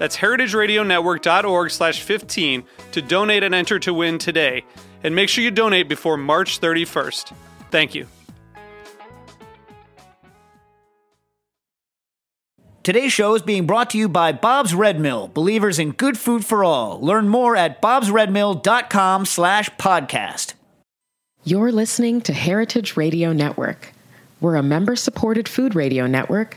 That's heritageradionetwork.org slash 15 to donate and enter to win today. And make sure you donate before March 31st. Thank you. Today's show is being brought to you by Bob's Red Mill, believers in good food for all. Learn more at bobsredmill.com slash podcast. You're listening to Heritage Radio Network. We're a member-supported food radio network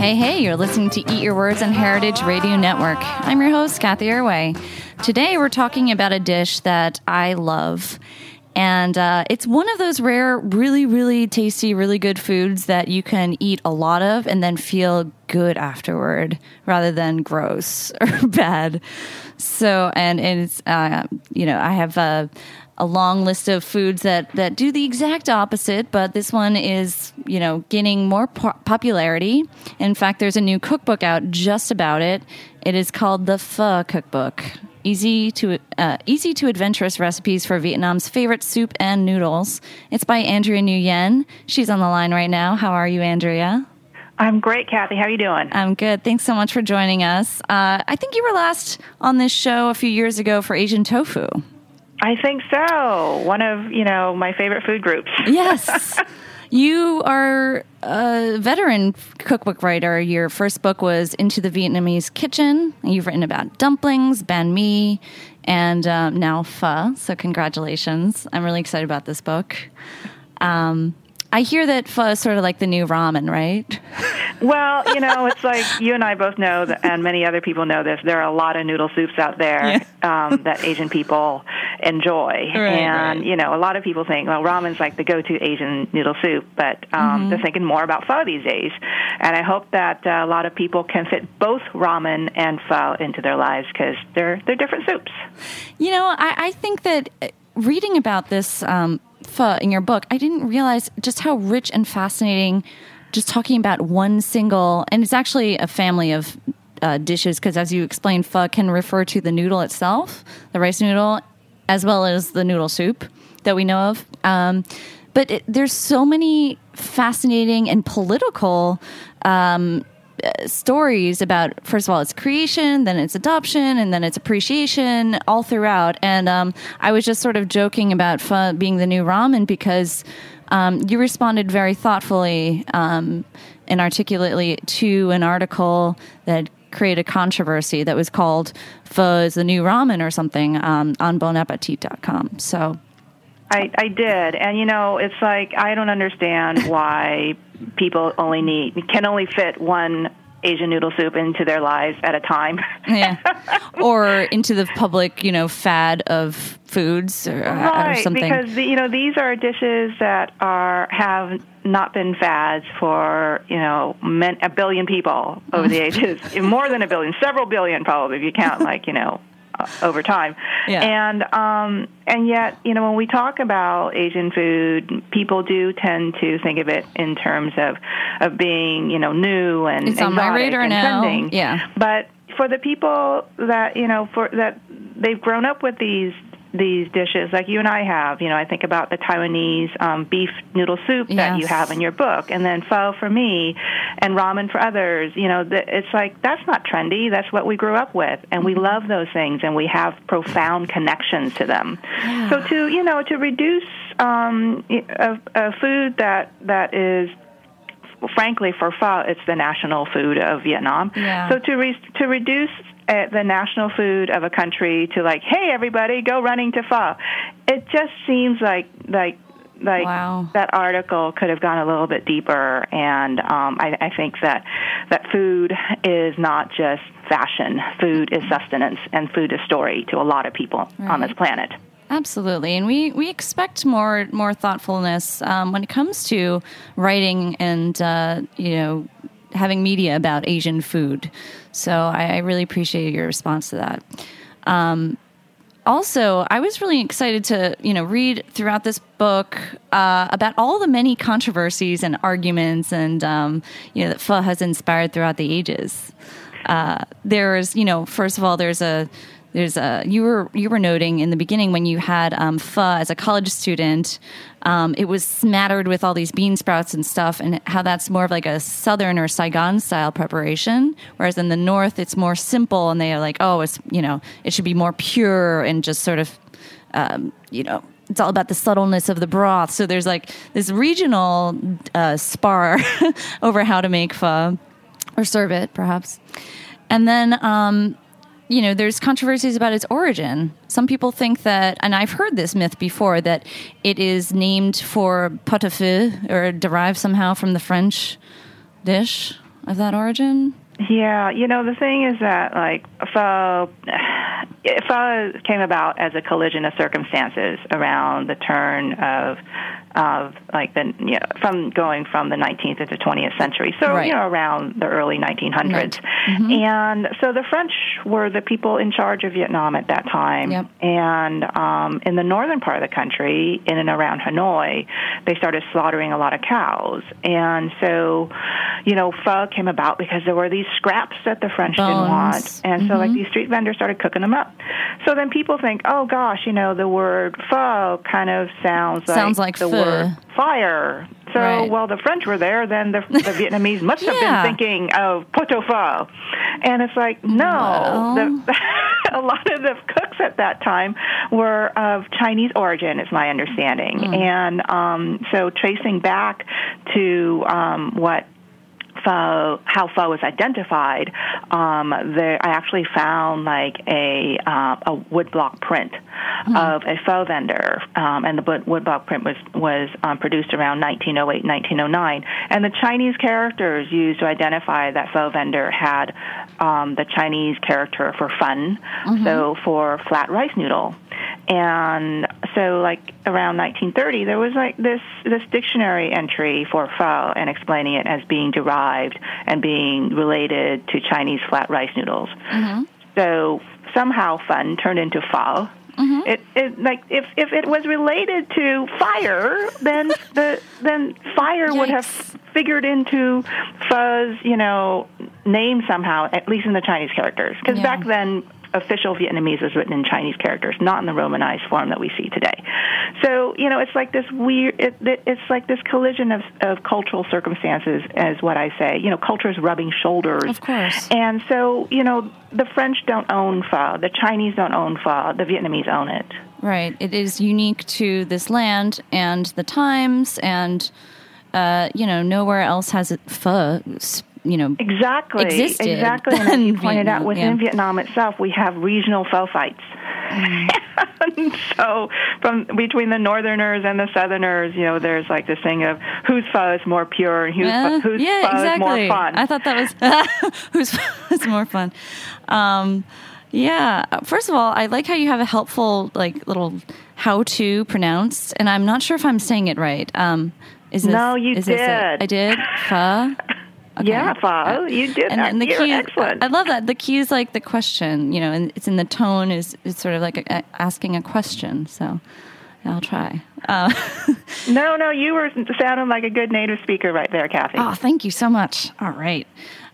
Hey, hey, you're listening to Eat Your Words on Heritage Radio Network. I'm your host, Cathy Erway. Today we're talking about a dish that I love. And uh, it's one of those rare, really, really tasty, really good foods that you can eat a lot of and then feel good afterward rather than gross or bad. So, and, and it's, uh, you know, I have a, a long list of foods that, that do the exact opposite, but this one is, you know, gaining more po- popularity. In fact, there's a new cookbook out just about it. It is called the Pho Cookbook. Easy to uh, easy to adventurous recipes for Vietnam's favorite soup and noodles. It's by Andrea Nguyen. She's on the line right now. How are you, Andrea? I'm great, Cathy. How are you doing? I'm good. Thanks so much for joining us. Uh, I think you were last on this show a few years ago for Asian tofu. I think so. One of you know my favorite food groups. Yes. You are a veteran cookbook writer. Your first book was Into the Vietnamese Kitchen. You've written about dumplings, banh mi, and um, now pho. So, congratulations. I'm really excited about this book. Um, I hear that pho is sort of like the new ramen, right? Well, you know, it's like you and I both know, that, and many other people know this. There are a lot of noodle soups out there Yeah. um, that Asian people enjoy, Right, and right. you know, a lot of people think, well, ramen's like the go-to Asian noodle soup, but um, Mm-hmm. they're thinking more about pho these days. And I hope that uh, a lot of people can fit both ramen and pho into their lives because they're they're different soups. You know, I, I think that uh, reading about this um, in your book, I didn't realize just how rich and fascinating. Just talking about one single, and it's actually a family of uh, dishes because, as you explained, pho can refer to the noodle itself, the rice noodle, as well as the noodle soup that we know of. Um, but it, there's so many fascinating and political um, stories about first of all its creation then its adoption and then its appreciation all throughout. And um, i was just sort of joking about pho being the new ramen because um, you responded very thoughtfully um, and articulately to an article that created controversy that was called pho is the new ramen or something um, on bonappetit.com so I, I did, and you know, it's like I don't understand why people only need can only fit one Asian noodle soup into their lives at a time. yeah or into the public you know fad of foods or, or right, something because you know these are dishes that are have not been fads for you know men, a billion people over the ages, more than a billion, several billion probably if you count like you know uh, over time. Yeah. And um, and yet you know when we talk about Asian food, people do tend to think of it in terms of of being you know new and It's on my radar and now. trending. Yeah. But for the people that you know for that they've grown up with these these dishes like you and I have. You know, I think about the Taiwanese um, beef noodle soup that you have in your book, and then pho for me, and ramen for others. You know, th- it's like that's not trendy. That's what we grew up with, and we love those things, and we have profound connections to them. So to you know to reduce um, a, a food that that is frankly, for pho, it's the national food of Vietnam. Yeah. So to re- to reduce uh, the national food of a country to like, hey, everybody, go running to pho, it just seems like like like Wow. that article could have gone a little bit deeper. And um, I, I think that that food is not just fashion. Food is sustenance, and food is story to a lot of people on this planet. Absolutely, and we, we expect more more thoughtfulness um, when it comes to writing and uh, you know having media about Asian food. So I, I really appreciate your response to that. Um, also, I was really excited to you know read throughout this book uh, about all the many controversies and arguments and um, you know that pho has inspired throughout the ages. Uh, there's you know first of all there's a there's a you were you were noting in the beginning when you had um, pho as a college student, um, it was smattered with all these bean sprouts and stuff, and how that's more of like a southern or Saigon style preparation, whereas in the north it's more simple, and they are like, oh, it's you know it should be more pure and just sort of um, you know it's all about the subtleness of the broth. So there's like this regional uh, spar over how to make pho or serve it, perhaps. And then, um, you know, there's controversies about its origin. Some people think that, and I've heard this myth before, that it is named for pot au feu or derived somehow from the French dish of that origin. Yeah, you know the thing is that like pho, pho came about as a collision of circumstances around the turn of of like the you know, from going from the 19th into 20th century. So Right. you know around the early 1900s, Right. Mm-hmm. and so the French were the people in charge of Vietnam at that time. Yep. And um, in the northern part of the country, in and around Hanoi, they started slaughtering a lot of cows. And so, you know, pho came about because there were these scraps that the French didn't want. Bones. And so, like, these street vendors started cooking them up. So then people think, oh, gosh, you know, the word pho kind of sounds like, Sounds like the word fire. So, Right. well, the French were there, then the, the Vietnamese must have Yeah. been thinking of pot au feu. And it's like, no. Well. The, a lot of the cooks at that time were of Chinese origin, is my understanding. And um, so tracing back to um, what pho, how pho was identified, um, there, I actually found like a uh, a woodblock print of a pho vendor, um, and the woodblock print was was um, produced around 1908, 1909, and the Chinese characters used to identify that pho vendor had um, the Chinese character for fun, so for flat rice noodle. And so, like around 1930, there was like this this dictionary entry for pho and explaining it as being derived and being related to Chinese flat rice noodles. Mm-hmm. So somehow fun turned into pho. Mm-hmm. It, it like if if it was related to fire, then the then fire would have figured into pho's you know name somehow, at least in the Chinese characters, because Yeah. back then official Vietnamese was written in Chinese characters, not in the Romanized form that we see today. So you know, it's like this weird. It, it, it's like this collision of of cultural circumstances, as what I say. You know, cultures rubbing shoulders. Of course. And so you know, the French don't own pho, the Chinese don't own pho, the Vietnamese own it. Right. It is unique to this land and the times, and uh, you know, nowhere else has it pho. You know, Exactly. Existed Exactly. And as you pointed out, within yeah. Vietnam itself, we have regional pho fights. And so, from between the Northerners and the Southerners, you know, there's like this thing of whose pho is more pure and whose, Uh, whose yeah, pho exactly. is more fun. I thought that was who's was more fun. Um, yeah. First of all, I like how you have a helpful like little how to pronounce, and I'm not sure if I'm saying it right. Um, is this, No, you is this did. I did. Pho. Okay. Yeah, pho. You did. And, and the You're is, excellent. I love that. The key is like the question, you know, and it's in the tone is it's sort of like a, a- asking a question. So I'll try. Uh, no, no, you were sounding like a good native speaker right there, Cathy. Oh, thank you so much. All right.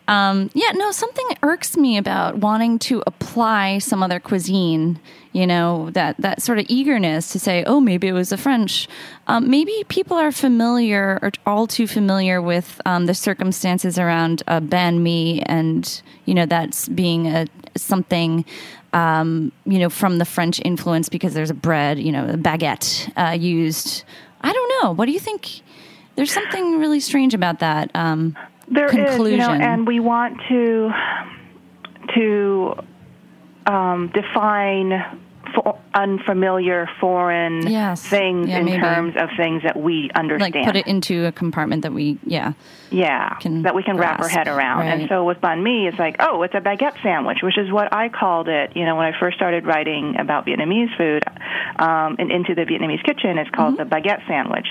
Um, yeah, no, something irks me about wanting to apply some other cuisine. You know that that sort of eagerness to say, "Oh, maybe it was the French." Um, maybe people are familiar or all too familiar with um, the circumstances around uh, banh mi, and you know that's being a something um, you know from the French influence because there's a bread, you know, a baguette uh, used. I don't know. What do you think? There's something really strange about that. There is, you know, and we want to to um, define unfamiliar foreign Yes. things Yeah, in maybe. terms of things that we understand. like put it into a compartment that we, yeah, yeah, can that we can wrap our head around. right. And so with banh mi, it's like, oh, it's a baguette sandwich, which is what I called it. You know, when I first started writing about Vietnamese food um, and into the Vietnamese kitchen, it's called Mm-hmm. the baguette sandwich.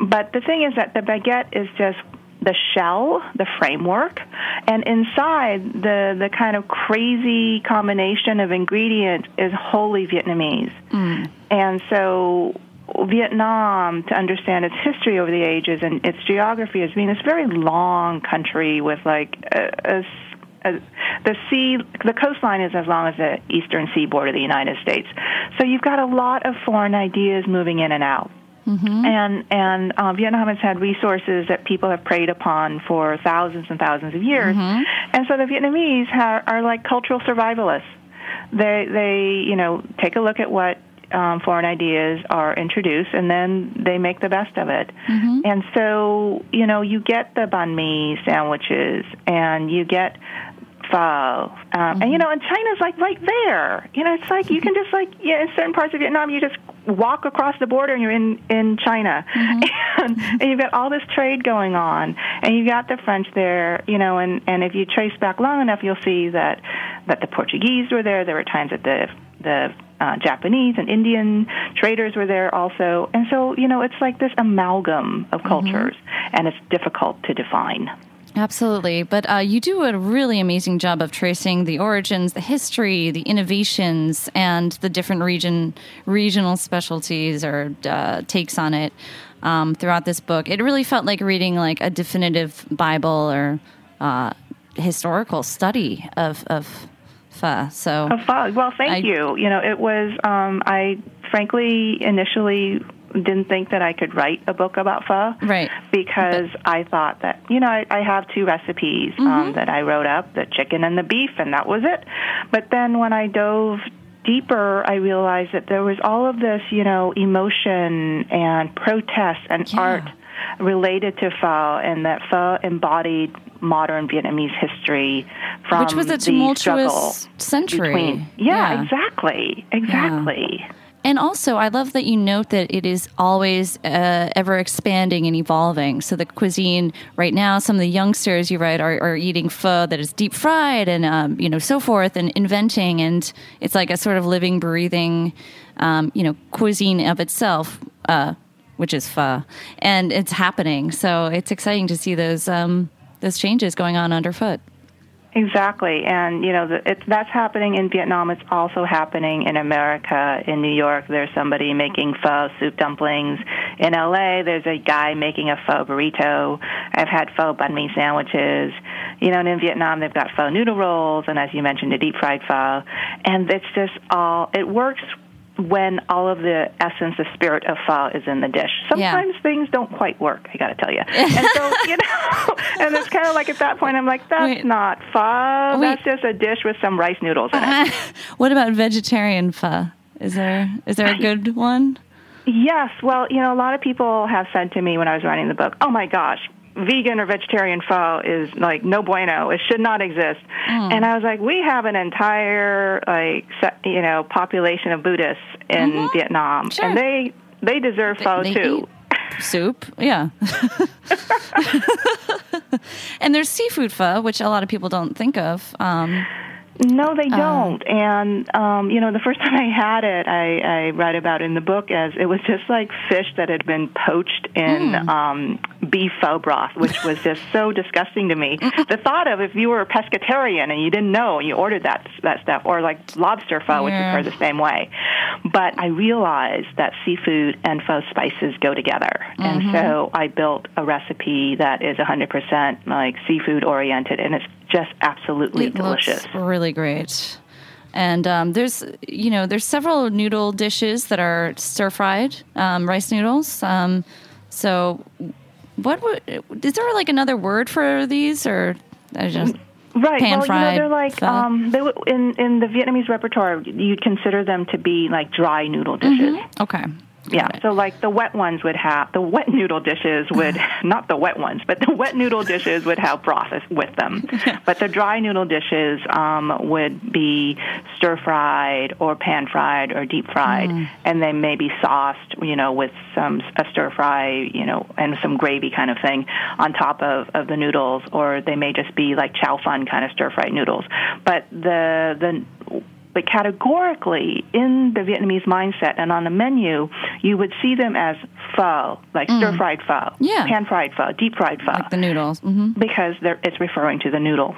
But the thing is that the baguette is just the shell, the framework, and inside the the kind of crazy combination of ingredients is wholly Vietnamese. Hmm. And so Vietnam, to understand its history over the ages and its geography as being this very long country with like a, a a- the sea, the coastline is as long as the eastern seaboard of the United States. So you've got a lot of foreign ideas moving in and out. And and uh, Vietnam has had resources that people have preyed upon for thousands and thousands of years, and so the Vietnamese ha- are like cultural survivalists. They they you know take a look at what um, foreign ideas are introduced, and then they make the best of it. And so you know you get the banh mi sandwiches, and you get pho, um, and you know, and China's like right there. You know, it's like you can just like yeah, in certain parts of Vietnam, you just walk across the border and you're in in China, and, and you've got all this trade going on, and you've got the French there. You know, and and if you trace back long enough, you'll see that that the Portuguese were there. There were times that the the uh, Japanese and Indian traders were there also, and so you know, it's like this amalgam of cultures, and it's difficult to define. Absolutely. But uh, you do a really amazing job of tracing the origins, the history, the innovations, and the different region regional specialties or uh, takes on it um, throughout this book. It really felt like reading like a definitive Bible or uh, historical study of of pho. So fog. Well, thank I- you. You know, it was. Um, I frankly initially didn't think that I could write a book about pho. Right. Because I thought that you know I, I have two recipes Mm-hmm. um, that I wrote up: the chicken and the beef, and that was it. But then when I dove deeper, I realized that there was all of this, you know, emotion and protest and Yeah. art related to pho, and that pho embodied modern Vietnamese history from which was a tumultuous century. between. Yeah, exactly, exactly. And also, I love that you note that it is always uh, ever expanding and evolving. So the cuisine right now, some of the youngsters you write are, are eating pho that is deep fried and um, you know so forth, and inventing, and it's like a sort of living, breathing, um, you know, cuisine of itself, uh, which is pho, and it's happening. So it's exciting to see those um, those changes going on underfoot. Exactly, and you know the, it's that's happening in Vietnam. It's also happening in America. In New York, there's somebody making pho soup dumplings. In LA, there's a guy making a pho burrito. I've had pho banh mi sandwiches. You know, and in Vietnam, they've got pho noodle rolls, and as you mentioned, a deep fried pho. And it's just all it works when all of the essence, the spirit of pho is in the dish. Sometimes things don't quite work. I got to tell you. And so you know, and it's kind of like at that point, I'm like, that's Wait. not pho. Wait. That's just a dish with some rice noodles in it. what about vegetarian pho? Is there is there a good one? yes. Well, you know, a lot of people have said to me when I was writing the book, "Oh my gosh." Vegan or vegetarian pho is like no bueno. It should not exist. And I was like, we have an entire like you know population of Buddhists in Vietnam, Sure. and they they deserve pho they too. soup. Yeah. and there's seafood pho, which a lot of people don't think of. Um, No, they don't. and um, you know, the first time I had it, I, I write about in the book as it was just like fish that had been poached in um, beef pho broth, which was just so disgusting to me. the thought of if you were a pescatarian and you didn't know and you ordered that that stuff, or like lobster pho, which is the same way. But I realized that seafood and pho spices go together, and so I built a recipe that is 100% like seafood oriented, and it's just absolutely It delicious. really great. And um, there's, you know, there's several noodle dishes that are stir fried um, rice noodles. Um, so, what would is there like another word for these, or I just Right. pan well, fried you know, they're like um, they w- in in the Vietnamese repertoire. You'd consider them to be like dry noodle dishes. okay? Yeah. It. So like the wet ones would have the wet noodle dishes would not the wet ones, but the wet noodle dishes would have broth with them. But the dry noodle dishes um, would be stir fried or pan fried or deep fried, Mm. and they may be sauced, you know, with some a stir fry, you know, and some gravy kind of thing on top of, of the noodles, or they may just be like chow fun kind of stir fried noodles. But the the but categorically in the Vietnamese mindset and on the menu, you would see them as pho, like stir fried pho, Mm. Yeah. pan fried pho, deep fried pho, like the noodles. hmm because they're, it's referring to the noodle.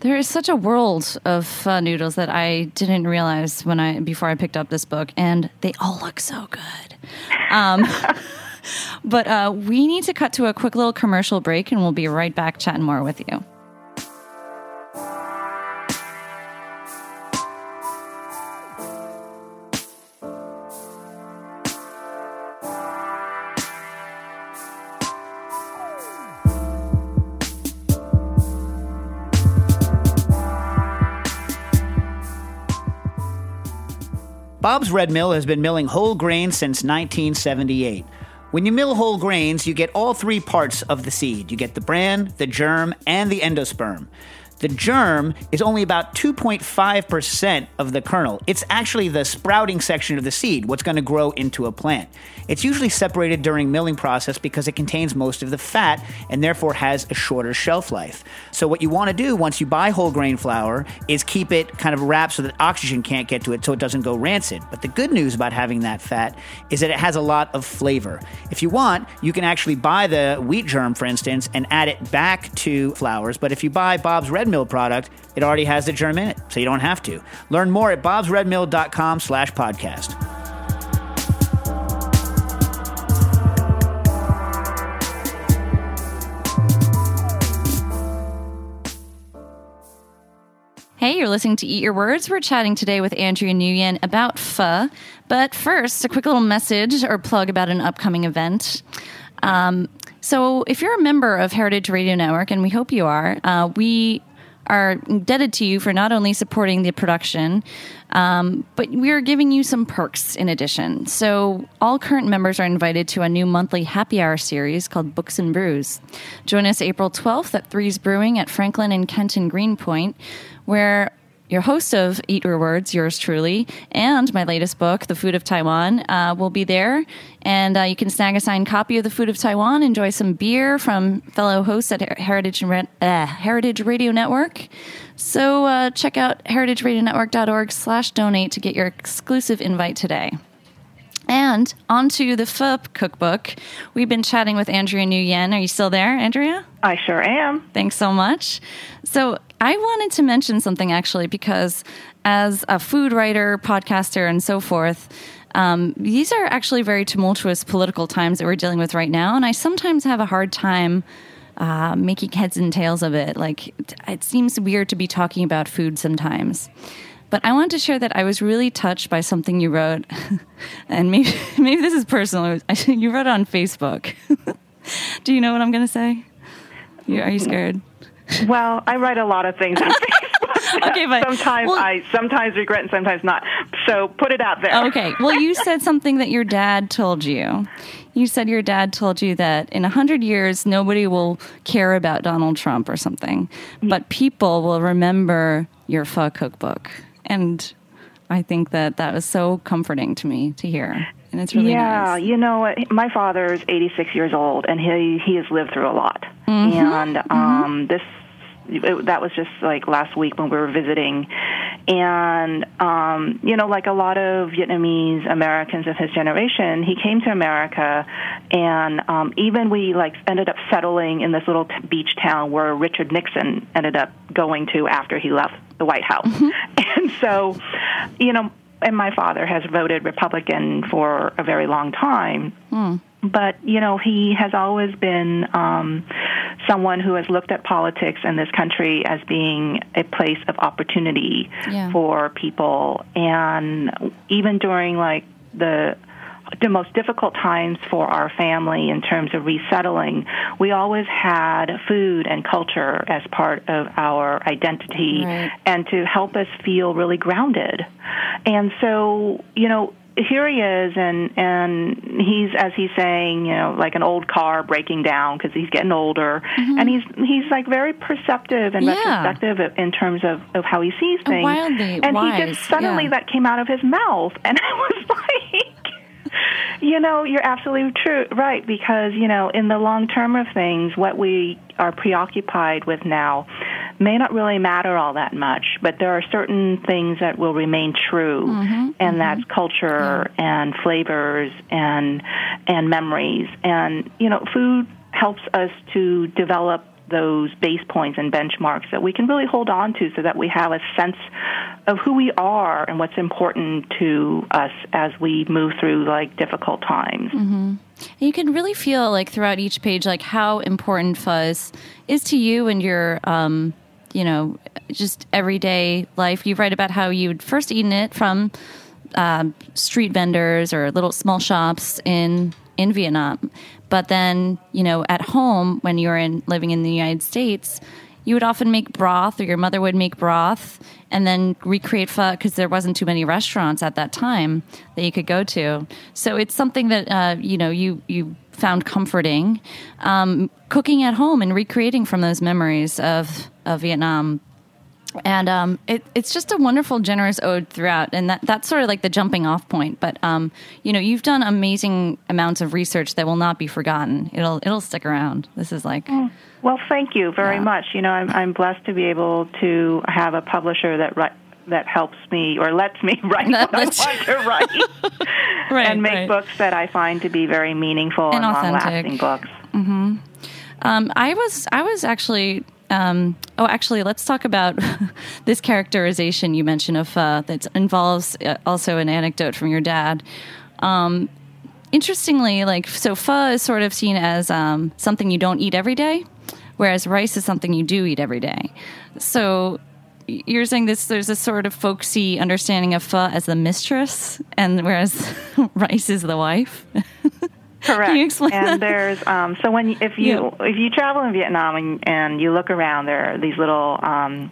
There is such a world of uh, noodles that I didn't realize when I before I picked up this book, and they all look so good. Um, but uh, we need to cut to a quick little commercial break, and we'll be right back chatting more with you. Bob's Red Mill has been milling whole grains since 1978. When you mill whole grains, you get all three parts of the seed. You get the bran, the germ, and the endosperm. The germ is only about 2.5% of the kernel. It's actually the sprouting section of the seed, what's going to grow into a plant. It's usually separated during milling process because it contains most of the fat and therefore has a shorter shelf life. So what you want to do once you buy whole grain flour is keep it kind of wrapped so that oxygen can't get to it so it doesn't go rancid. But the good news about having that fat is that it has a lot of flavor. If you want, you can actually buy the wheat germ, for instance, and add it back to flours. But if you buy Bob's Red Mill product, it already has the germ in it, so you don't have to. Learn more at bobsredmill.com slash podcast. Hey, you're listening to Eat Your Words. We're chatting today with Andrea Nguyen about pho. But first, a quick little message or plug about an upcoming event. Um, so, if you're a member of Heritage Radio Network, and we hope you are, uh, we are indebted to you for not only supporting the production, um, but we are giving you some perks in addition. So, all current members are invited to a new monthly happy hour series called Books and Brews. Join us April 12th at Threes Brewing at Franklin and Kenton Greenpoint, where your host of Eat Your Words, yours truly, and my latest book, The Food of Taiwan, uh, will be there. And uh, you can snag a signed copy of The Food of Taiwan, enjoy some beer from fellow hosts at Heritage, uh, Heritage Radio Network. So uh, check out heritageradionetwork.org slash donate to get your exclusive invite today. And onto the pho cookbook. We've been chatting with Andrea Nguyen. Are you still there, Andrea? I sure am. Thanks so much. So, I wanted to mention something actually because as a food writer, podcaster, and so forth, um, these are actually very tumultuous political times that we're dealing with right now. And I sometimes have a hard time uh, making heads and tails of it. Like, it seems weird to be talking about food sometimes. But I wanted to share that I was really touched by something you wrote, and maybe maybe this is personal. You wrote it on Facebook. Do you know what I'm going to say? Are you scared? Well, I write a lot of things on Facebook. Okay, but- sometimes well- I sometimes regret and sometimes not. So put it out there. Okay. Well, you said something that your dad told you. You said your dad told you that in a hundred years nobody will care about Donald Trump or something, but people will remember your pho cookbook, and I think that that was so comforting to me to hear, and it's really yeah, nice. you know? My father is 86 years old, and he he has lived through a lot. Mm-hmm. And um, this it, that was just like last week when we were visiting, and um, you know, like a lot of Vietnamese Americans of his generation, he came to America, and um, even we like ended up settling in this little t- beach town where Richard Nixon ended up going to after he left the White House, and so, you know, and my father has voted Republican for a very long time. But you know, he has always been um, someone who has looked at politics in this country as being a place of opportunity Yeah. for people, and even during like the the most difficult times for our family in terms of resettling, we always had food and culture as part of our identity Right. and to help us feel really grounded. And so, you know, here he is and and he's as he's saying you know like an old car breaking down because he's getting older and he's he's like very perceptive and Mm-hmm. Yeah. retrospective in terms of of how he sees things wildly and he just suddenly yeah. that came out of his mouth and i was like you know, you're absolutely true, right? Because you know, in the long term of things, what we are preoccupied with now may not really matter all that much. But there are certain things that will remain true, mm-hmm. and that's mm-hmm. culture and flavors and and memories. And you know, food helps us to develop those base points and benchmarks that we can really hold on to so that we have a sense of who we are and what's important to us as we move through like difficult times. You can really feel like throughout each page, like how important pho is to you and your, um, you know, just everyday life. You write about how you'd first eaten it from um, street vendors or little small shops in in Vietnam, but then you know at home when you were in living in the United States. You would often make broth, or your mother would make broth, and then recreate pho because there wasn't too many restaurants at that time that you could go to. So it's something that uh, you know you you found comforting, um, cooking at home and recreating from those memories of of Vietnam and um, it, it's just a wonderful, generous ode throughout, and that, that's sort of like the jumping off point. But um, you know, you've done amazing amounts of research that will not be forgotten. It'll it'll stick around. This is like Well, thank you very Yeah. much. You know, I'm, I'm blessed to be able to have a publisher that ri- that helps me or lets me write That what I lets- want to write right, and make right. books that I find to be very meaningful And and, long-lasting authentic. books. Um, I was I was actually. Um, oh, actually, let's talk about this characterization you mentioned of uh, that involves uh, also an anecdote from your dad. Um, interestingly, like so, pho is sort of seen as um, something you don't eat every day, whereas rice is something you do eat every day. So you're saying this there's a sort of folksy understanding of pho as the mistress, and whereas rice is the wife. Correct. Can you explain and that? there's um, so when if you if you travel in Vietnam and, and you look around, there are these little um,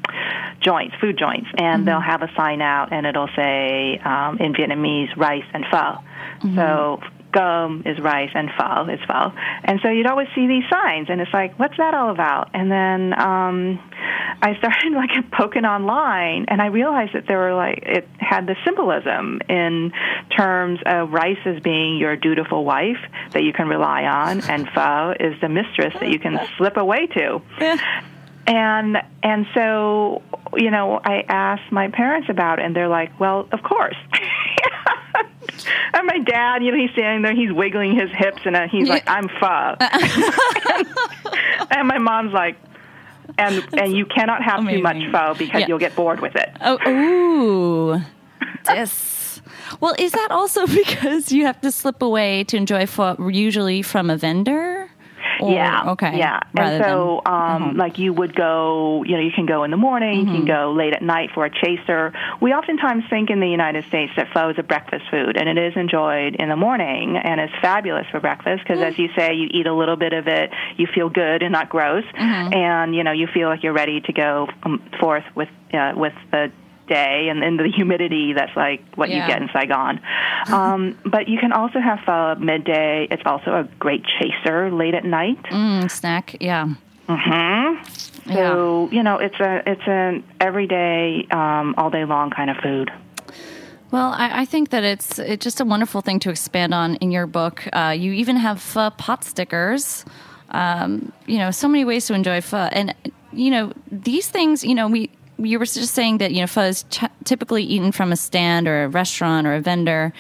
joints, food joints, and Mm-hmm. they'll have a sign out, and it'll say um, in Vietnamese rice and pho. Mm-hmm. So cơm is rice and pho is pho, and so you'd always see these signs, and it's like, what's that all about? And then um, I started like poking online, and I realized that there were like it had the symbolism in terms of rice as being your dutiful wife that you can rely on, and pho is the mistress that you can slip away to. And and so you know, I asked my parents about it, and they're like, "Well, of course." and my dad, you know, he's standing there, he's wiggling his hips, and uh, he's like, "I'm pho," and my mom's like. And and you cannot have too much Amazing. pho because Yeah. you'll get bored with it. Oh, ooh. This. Well, is that also because you have to slip away to enjoy pho usually from a vendor? Or- yeah. Okay. Yeah. And so, than- um, uh-huh. like you would go, you know, you can go in the morning, you Mm-hmm. can go late at night for a chaser. We oftentimes think in the United States that pho is a breakfast food, and it is enjoyed in the morning and it's fabulous for breakfast because, Mm. as you say, you eat a little bit of it, you feel good and not gross, Mm-hmm. and you know, you feel like you're ready to go um, forth with uh, with the day and then the humidity that's like what Yeah. you get in Saigon. Um, but you can also have pho midday. It's also a great chaser late at night. Mm, snack. Yeah. Mm-hmm. So you know, it's a it's an everyday, um, all day long kind of food. Well, I, I think that it's it's just a wonderful thing to expand on in your book. Uh, you even have uh, pot stickers. Um, you know, so many ways to enjoy pho, and you know these things. You know, we you were just saying that you know pho is ch- typically eaten from a stand or a restaurant or a vendor,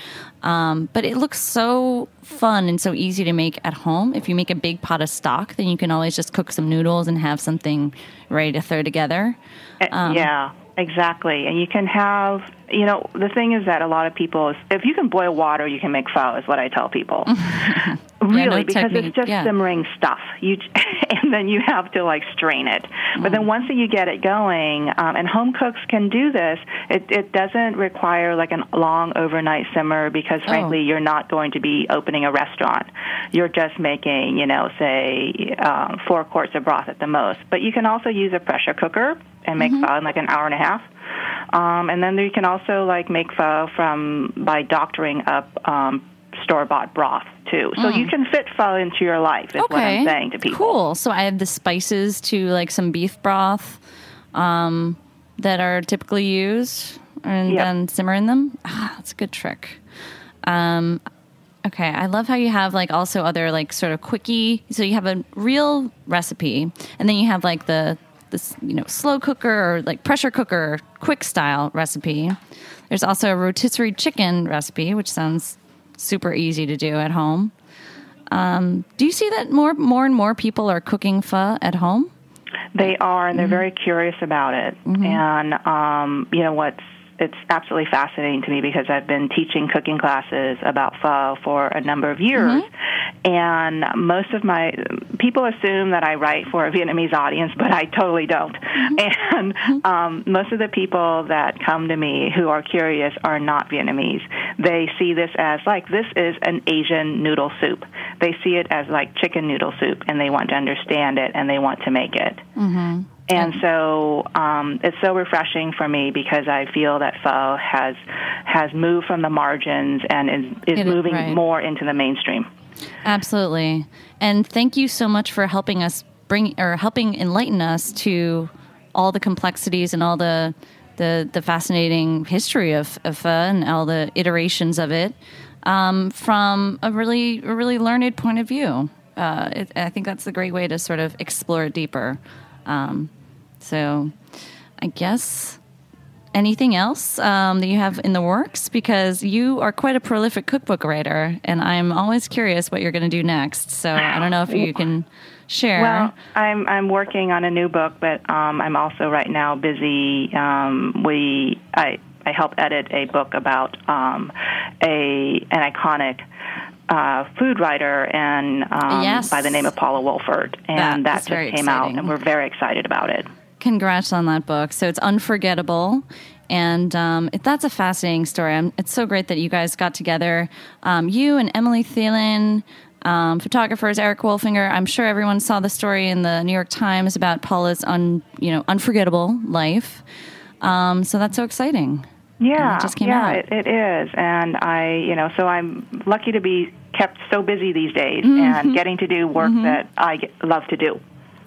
um, but it looks so fun and so easy to make at home. If you make a big pot of stock, then you can always just cook some noodles and have something ready to throw together. Uh, yeah, exactly. And you can have, you know, the thing is that a lot of people, if you can boil water, you can make pho, is what I tell people. really, no because technique, it's just yeah. simmering stuff. You and then you have to like strain it. But then once that you get it going, um, and home cooks can do this, it, it doesn't require like a long overnight simmer because frankly, you're not going to be opening a restaurant. You're just making, you know, say um, four quarts of broth at the most. But you can also use a pressure cooker and make pho in like an hour and a half. Um, and then you can also like make pho from by doctoring up um, store bought broth too. So you can fit pho into your life. Is what I'm saying to people. Cool. So I have the spices to like some beef broth um, that are typically used, and Yep. then simmer in them. Ah, that's a good trick. Um, okay, I love how you have like also other like sort of quickie. So you have a real recipe, and then you have like the this you know slow cooker or like pressure cooker quick style recipe. There's also a rotisserie chicken recipe, which sounds super easy to do at home. Um, do you see that more more and more people are cooking pho at home? They are, and they're Mm-hmm. very curious about it. And um, you know what's it's absolutely fascinating to me because I've been teaching cooking classes about pho for a number of years, Mm-hmm. and most of my people assume that I write for a Vietnamese audience, but I totally don't. Mm-hmm. And um, most of the people that come to me who are curious are not Vietnamese. They see this as like this is an Asian noodle soup. They see it as like chicken noodle soup, and they want to understand it and they want to make it. And so um, it's so refreshing for me because I feel that pho has has moved from the margins and is, is It- moving right. more into the mainstream. Absolutely. And thank you so much for helping us bring or helping enlighten us to all the complexities and all the the, the fascinating history of, of pho and all the iterations of it um, from a really a really learned point of view. Uh, it, I think that's a great way to sort of explore it deeper. Um, so, I guess anything else um, that you have in the works? Because you are quite a prolific cookbook writer, and I'm always curious what you're going to do next. So I don't know if you can share. Well, I'm I'm working on a new book, but um, I'm also right now busy. Um, we I I help edit a book about um, a an iconic. Uh, food writer and um, Yes. by the name of Paula Wolfert, and That that, just came out, and we're very excited about it. Congrats on that book. So it's unforgettable. And um, it, that's a fascinating story. I'm, it's so great that you guys got together. Um, you and Emily Thelin, um, photographers, Eric Wolfinger. I'm sure everyone saw the story in the New York Times about Paula's un, you know, unforgettable life. Um, so that's so exciting. Yeah, it just came yeah, out. It, it is, and I, you know, so I'm lucky to be kept so busy these days Mm-hmm. and getting to do work that I get, love to do.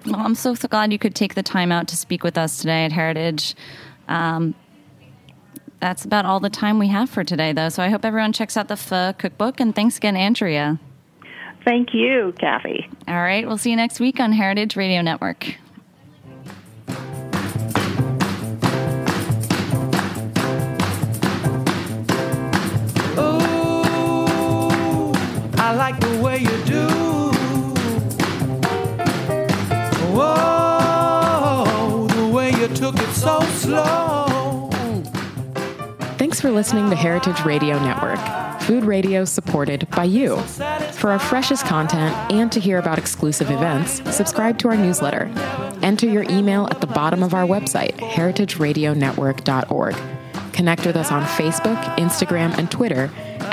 Well, I'm so, so glad you could take the time out to speak with us today at Heritage. Um, that's about all the time we have for today, though. So I hope everyone checks out the Pho cookbook. And thanks again, Andrea. Thank you, Cathy. All right, we'll see you next week on Heritage Radio Network. I like the way you do. Whoa, the way you took it so slow. Thanks for listening to Heritage Radio Network, food radio supported by you. For our freshest content and to hear about exclusive events, subscribe to our newsletter. Enter your email at the bottom of our website, heritageradionetwork.org. Connect with us on Facebook, Instagram, and Twitter